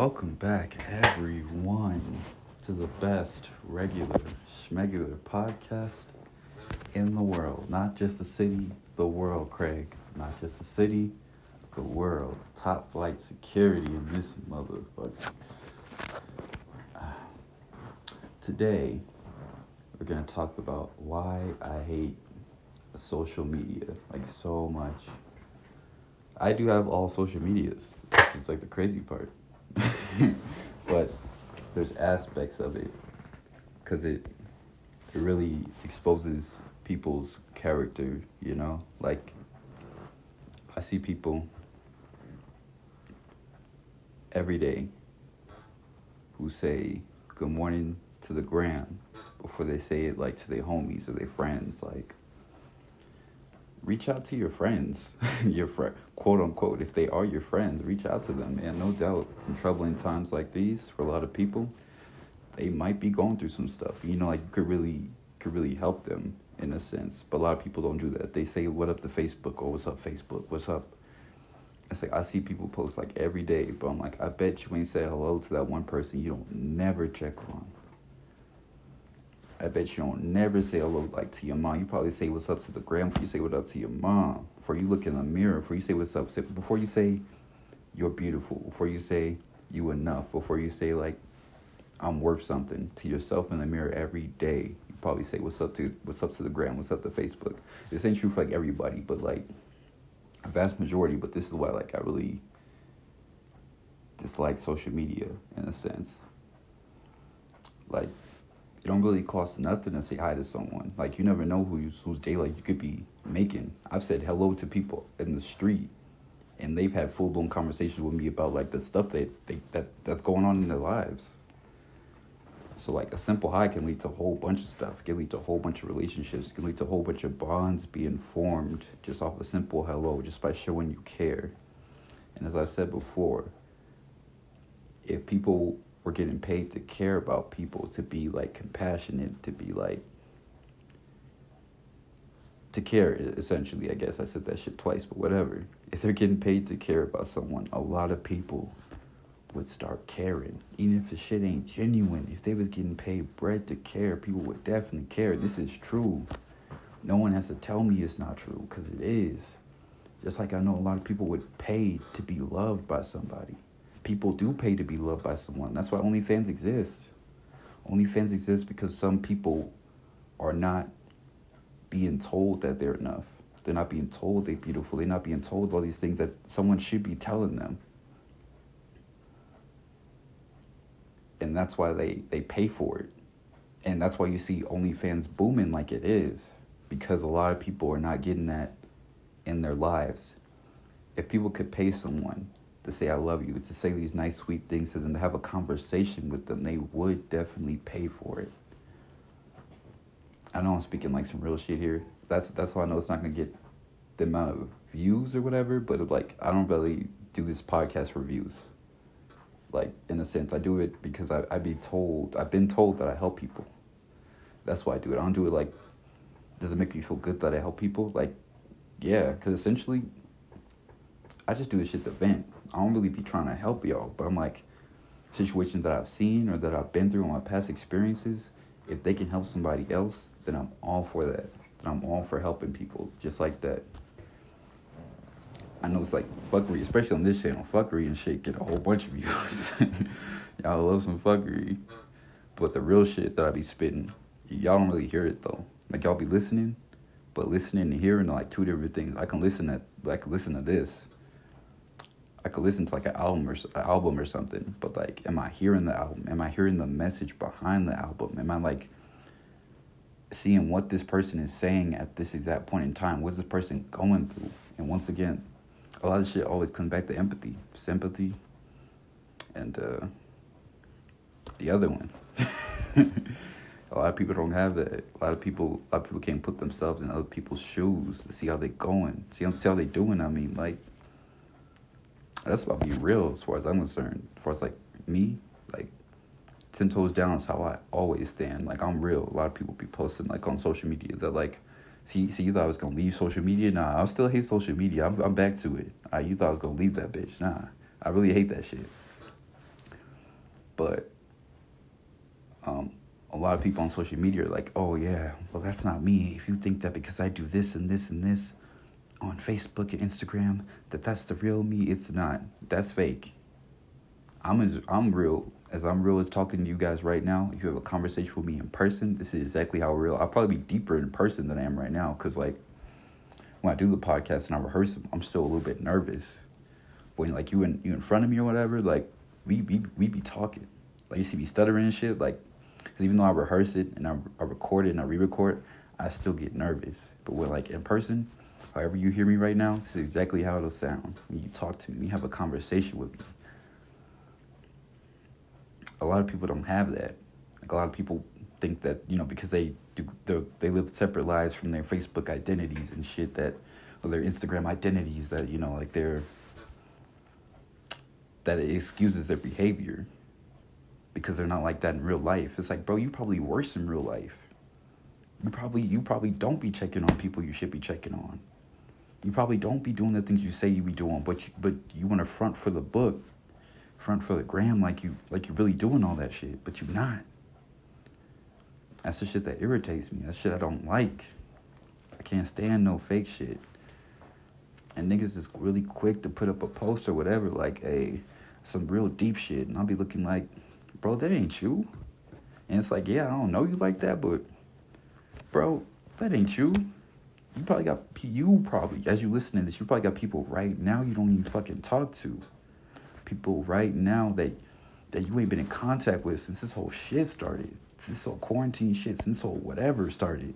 Welcome back, everyone, to the best regular, schmegular podcast in the world. Not just the city, the world, Craig. Not just the city, the world. Top flight security in this motherfucker. Today, we're going to talk about why I hate social media like so much. I do have all social medias. It's like the crazy part. but there's aspects of it because it it really exposes people's character. You know, like I see people every day who say good morning to the gram before they say it like to their homies or their friends like reach out to your friends, your friend, quote unquote, if they are your friends, reach out to them. And no doubt, in troubling times like these, for a lot of people, they might be going through some stuff. You know, like you could really, could really help them in a sense. But a lot of people don't do that. They say, "What up to Facebook?" or "What's up, Facebook? What's up?" It's like I see people post like every day, but I'm like, I bet you ain't said hello to that one person you don't never check on. I bet you don't never say hello like to your mom. You probably say what's up to the gram before you say what up to your mom. Before you look in the mirror, before you say what's up, say, before you say you're beautiful, before you say you enough, before you say like I'm worth something to yourself in the mirror every day. You probably say what's up to what's up to the gram, what's up to Facebook. This ain't true for like everybody, but like a vast majority. But this is why like I really dislike social media in a sense. Like it don't really cost nothing to say hi to someone. Like you never know who's whose day like you could be making. I've said hello to people in the street, and they've had full blown conversations with me about like the stuff that they that that's going on in their lives. So like a simple hi can lead to a whole bunch of stuff. It can lead to a whole bunch of relationships. It can lead to a whole bunch of bonds being formed just off a simple hello, just by showing you care. And as I said before, if people we're getting paid to care about people, to be like compassionate, to be like to care essentially. I guess I said that shit twice, but whatever. If they're getting paid to care about someone, a lot of people would start caring. Even if the shit ain't genuine, if they was getting paid bread to care, people would definitely care. This is true. No one has to tell me it's not true because it is. Just like I know a lot of people would pay to be loved by somebody people do pay to be loved by someone. That's why OnlyFans exists. OnlyFans exists because some people are not being told that they're enough. They're not being told they're beautiful. They're not being told all these things that someone should be telling them. And that's why they, they pay for it. And that's why you see OnlyFans booming like it is. Because a lot of people are not getting that in their lives. If people could pay someone to say I love you, to say these nice, sweet things to them, to have a conversation with them, they would definitely pay for it. I know I'm speaking like some real shit here. That's that's why I know it's not gonna get the amount of views or whatever. But like, I don't really do this podcast for views. Like in a sense, I do it because I I be told I've been told that I help people. That's why I do it. I don't do it like. Does it make me feel good that I help people? Like, yeah, because essentially, I just do this shit to vent. I don't really be trying to help y'all, but I'm like, situations that I've seen or that I've been through in my past experiences, if they can help somebody else, then I'm all for that. Then I'm all for helping people just like that. I know it's like fuckery, especially on this channel. Fuckery and shit get a whole bunch of views. y'all love some fuckery. But the real shit that I be spitting, y'all don't really hear it though. Like y'all be listening, but listening and hearing are like two different things. I can listen to like listen to this I could listen to like an album or an album or something, but like, am I hearing the album? Am I hearing the message behind the album? Am I like seeing what this person is saying at this exact point in time? What's this person going through? And once again, a lot of shit always comes back to empathy, sympathy, and uh, the other one. a lot of people don't have that. A lot of people, a lot of people can't put themselves in other people's shoes to see how they're going, see see how they're doing. I mean, like that's about being real as far as I'm concerned. As far as like me, like ten toes down is how I always stand. Like I'm real. A lot of people be posting like on social media that like, see, see, you thought I was gonna leave social media? Nah, I still hate social media. I'm, I'm back to it. Uh, you thought I was gonna leave that bitch? Nah, I really hate that shit. But um, a lot of people on social media are like, oh, yeah, well, that's not me. If you think that because I do this and this and this on Facebook and Instagram, that that's the real me, it's not. That's fake. I'm as I'm real as I'm real as talking to you guys right now. If you have a conversation with me in person, this is exactly how real. I'll probably be deeper in person than I am right now because like when I do the podcast and I rehearse them, I'm still a little bit nervous. When like you in you in front of me or whatever, like we we we be talking. Like you see me stuttering and shit. Like, cause even though I rehearse it and I, I record it and I re-record, I still get nervous. But when like in person, however you hear me right now, this is exactly how it'll sound when you talk to me. You have a conversation with me. A lot of people don't have that. Like a lot of people think that you know because they do they live separate lives from their Facebook identities and shit that or their Instagram identities that you know like they're that it excuses their behavior because they're not like that in real life. It's like, bro, you probably worse in real life. You probably you probably don't be checking on people you should be checking on. You probably don't be doing the things you say you be doing, but you, but you want to front for the book, front for the gram like you like you're really doing all that shit, but you're not. That's the shit that irritates me. That shit I don't like. I can't stand no fake shit. And niggas is really quick to put up a post or whatever, like a some real deep shit, and I'll be looking like, bro, that ain't you. And it's like, yeah, I don't know you like that, but bro, that ain't you. You probably got you probably as you listen to this, you probably got people right now you don't even fucking talk to. People right now that that you ain't been in contact with since this whole shit started this whole quarantine shit, since this whole whatever started.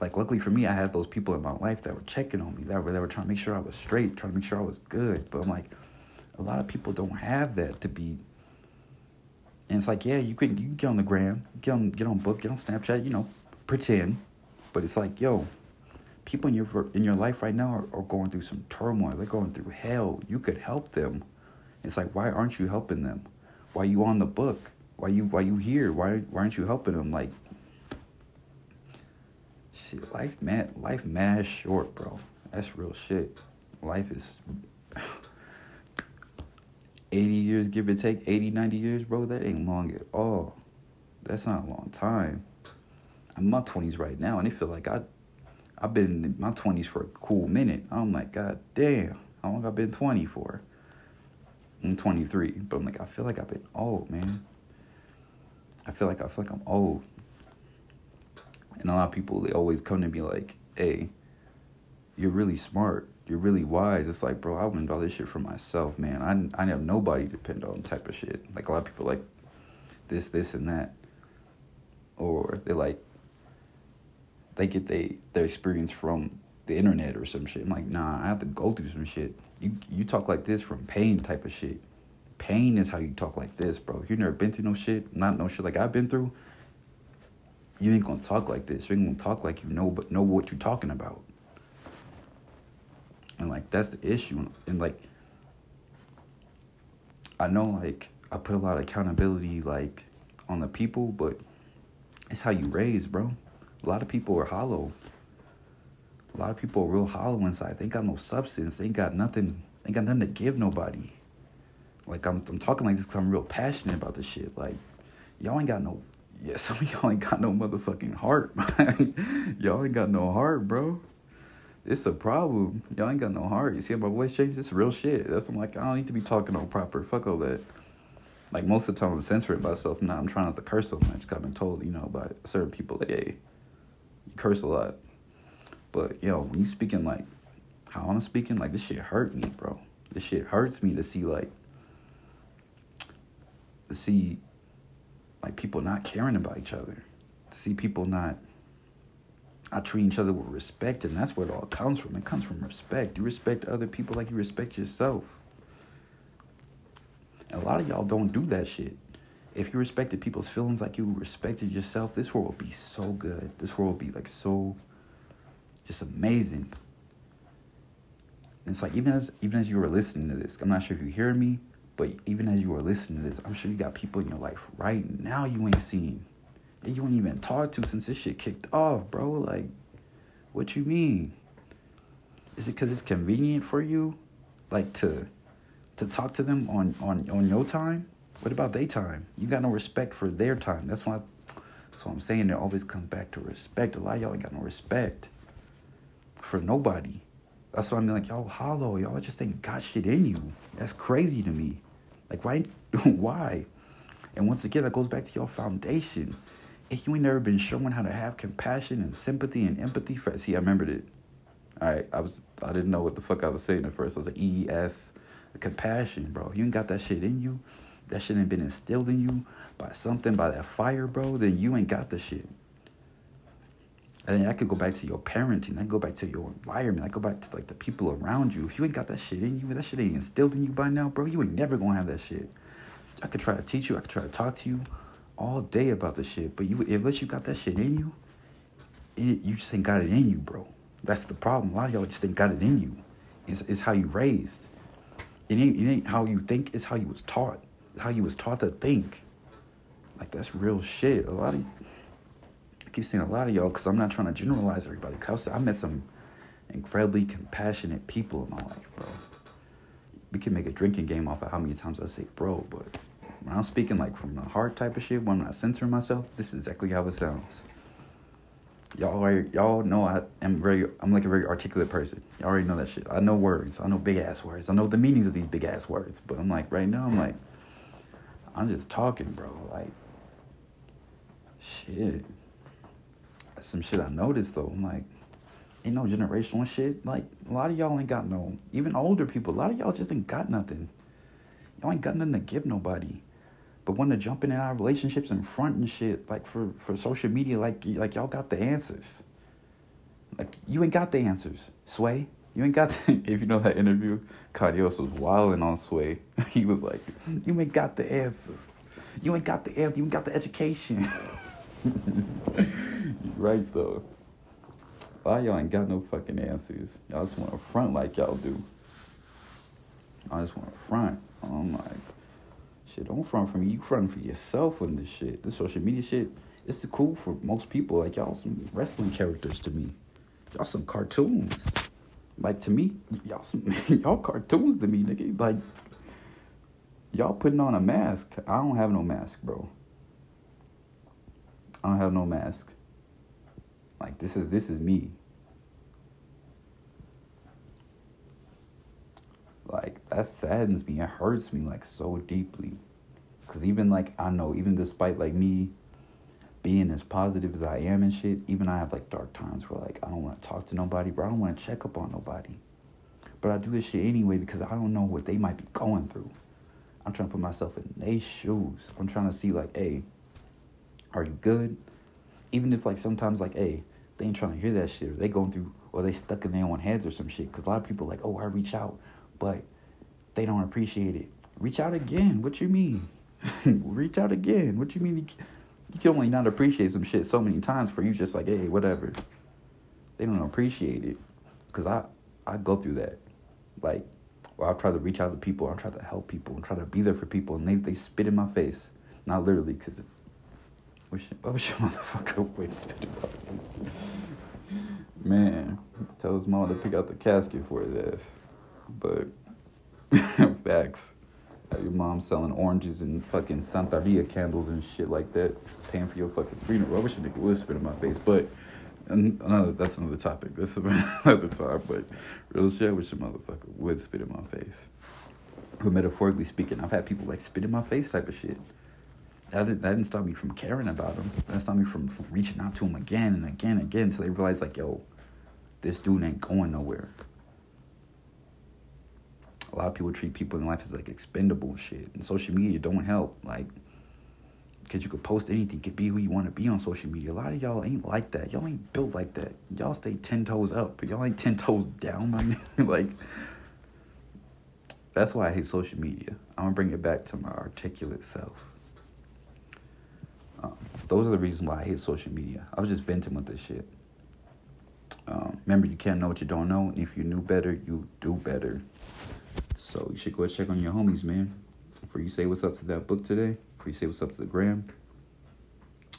Like, luckily for me, I had those people in my life that were checking on me, that were, that were trying to make sure I was straight, trying to make sure I was good. But I'm like, a lot of people don't have that to be. And it's like, yeah, you can you can get on the gram, get on get on book, get on Snapchat, you know, pretend. But it's like, yo, people in your in your life right now are, are going through some turmoil. They're going through hell. You could help them. It's like, why aren't you helping them? Why you on the book? why you why you here? Why why aren't you helping them? Like shit, life man life mad short, bro. That's real shit. Life is 80 years, give or take, 80, 90 years, bro, that ain't long at all. That's not a long time. I'm in my 20s right now, and I feel like I, I've been in my 20s for a cool minute. I'm like, God damn, how long I've been 20 for? I'm 23, but I'm like, I feel like I've been old, man. I feel like I feel like I'm old. And a lot of people they always come to me like, "Hey, you're really smart. You're really wise." It's like, bro, I learned all this shit for myself, man. I I have nobody to depend on type of shit. Like a lot of people like this, this, and that, or they like they get they their experience from the internet or some shit. I'm like, nah, I have to go through some shit. You you talk like this from pain type of shit pain is how you talk like this, bro. You never been through no shit, not no shit like I've been through, you ain't gonna talk like this. You ain't gonna talk like you know but know what you're talking about. And like that's the issue. And like I know like I put a lot of accountability like on the people, but it's how you raise, bro. A lot of people are hollow. A lot of people are real hollow inside. They ain't got no substance. They ain't got nothing. They ain't got nothing to give nobody. Like I'm, I'm talking like this because I'm real passionate about this shit. Like y'all ain't got no, yeah, some of y'all ain't got no motherfucking heart. y'all ain't got no heart, bro. It's a problem. Y'all ain't got no heart. You see how my voice changed? It's real shit. That's I'm like I don't need to be talking all proper. Fuck all that. Like most of the time I'm censoring myself. Now I'm trying not to curse so much. Cause I've been told, you know, by certain people that hey, you curse a lot. But yo, when you speaking like how I'm speaking, like this shit hurt me, bro. This shit hurts me to see like to see like people not caring about each other, to see people not not treating each other with respect, and that's where it all comes from. It comes from respect. You respect other people like you respect yourself. And a lot of y'all don't do that shit. If you respected people's feelings like you respected yourself, this world would be so good. This world would be like so just amazing. And it's like even as even as you were listening to this, I'm not sure if you hear me, but even as you were listening to this, I'm sure you got people in your life right now you ain't seen. And you ain't even talked to since this shit kicked off, bro. Like, what you mean? Is it because it's convenient for you, like to to talk to them on on on your time? What about their time? You got no respect for their time. That's why. That's what I'm saying. It always comes back to respect. A lot of y'all ain't got no respect for nobody. That's what I mean. Like y'all hollow. Y'all just ain't got shit in you. That's crazy to me. Like why? why? And once again, that goes back to your foundation. If you ain't never been shown how to have compassion and sympathy and empathy for, see, I remembered it. Right, I was, I didn't know what the fuck I was saying at first. I was like, E S, compassion, bro. You ain't got that shit in you. That shit ain't been instilled in you by something, by that fire, bro. Then you ain't got the shit. And then I could go back to your parenting. I could go back to your environment. I could go back to like the people around you. If you ain't got that shit in you, that shit ain't instilled in you by now, bro. You ain't never gonna have that shit. I could try to teach you. I could try to talk to you all day about the shit. But you, unless you got that shit in you, it, you just ain't got it in you, bro. That's the problem. A lot of y'all just ain't got it in you. It's, it's how you raised. It ain't, it ain't how you think. It's how you was taught. How you was taught to think. Like that's real shit. A lot of I keep saying a lot of y'all because I'm not trying to generalize everybody. Cause I met some incredibly compassionate people in my life, bro. We can make a drinking game off of how many times I say bro, but when I'm speaking like from the heart type of shit, when I'm not censoring myself, this is exactly how it sounds. Y'all y'all know I am very I'm like a very articulate person. Y'all already know that shit. I know words. I know big ass words. I know the meanings of these big ass words. But I'm like right now I'm like I'm just talking, bro. Like shit some shit I noticed though. I'm like, ain't no generational shit. Like a lot of y'all ain't got no. Even older people, a lot of y'all just ain't got nothing. Y'all ain't got nothing to give nobody. But when to jump in our relationships and front and shit, like for for social media, like like y'all got the answers. Like you ain't got the answers, Sway. You ain't got the, if you know that interview, Cardios was wilding on Sway. he was like, "You ain't got the answers. You ain't got the answer. You ain't got the education." right though. A Why y'all ain't got no fucking answers? Y'all just want to front like y'all do. I just want to front. I'm like, shit, don't front for me. You front for yourself on this shit. This social media shit, it's cool for most people. Like y'all some wrestling characters to me. Y'all some cartoons. Like to me, y'all y'all cartoons to me, nigga. Like y'all putting on a mask. I don't have no mask, bro. I don't have no mask. Like this is this is me. Like that saddens me. It hurts me like so deeply. Cause even like I know, even despite like me being as positive as I am and shit, even I have like dark times where like I don't want to talk to nobody, bro. I don't want to check up on nobody. But I do this shit anyway because I don't know what they might be going through. I'm trying to put myself in their shoes. I'm trying to see like, hey, are you good? Even if like sometimes like, hey, they ain't trying to hear that shit, or they going through, or they stuck in their own heads or some shit. Cause a lot of people like, oh, I reach out, but they don't appreciate it. Reach out again. What you mean? reach out again. What you mean? You can only not appreciate some shit so many times for you just like, hey, whatever. They don't appreciate it. Cause I I go through that. Like, well, I try to reach out to people. I try to help people and try to be there for people, and they they spit in my face. Not literally, cause Wish, I wish your motherfucker would spit it out. Man, tell his mom to pick out the casket for his ass. But, facts. Your mom selling oranges and fucking Santeria candles and shit like that, paying for your fucking funeral. I wish a nigga would spit in my face, but another that's another topic. That's another time. But real shit, I wish a motherfucker would spit in my face. But metaphorically speaking, I've had people like spit in my face type of shit that didn't, that didn't stop me from caring about them. That stopped me from, from reaching out to them again and again and again until they realized, like, yo, this dude ain't going nowhere. A lot of people treat people in life as like expendable shit. And social media don't help. Like, because you could post anything, could be who you want to be on social media. A lot of y'all ain't like that. Y'all ain't built like that. Y'all stay 10 toes up, but y'all ain't 10 toes down, man. like, that's why I hate social media. I'm going to bring it back to my articulate self. Um, those are the reasons why I hate social media. I was just venting with this shit. Um, remember, you can't know what you don't know. And if you knew better, you do better. So you should go check on your homies, man. Before you say what's up to that book today, before you say what's up to the gram,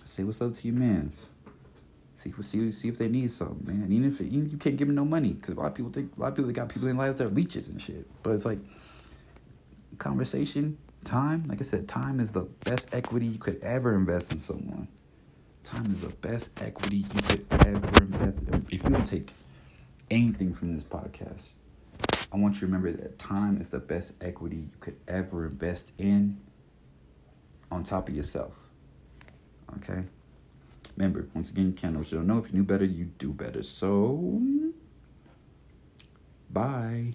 say what's up to your mans. See, see, see if they need something, man. Even if, even if you can't give them no money, because a lot of people think a lot of people that got people in life they're leeches and shit. But it's like conversation time, like I said, time is the best equity you could ever invest in someone. Time is the best equity you could ever invest in. If you don't take anything from this podcast, I want you to remember that time is the best equity you could ever invest in on top of yourself. Okay? Remember, once again, you can't know. If you knew better, you do better. So, bye.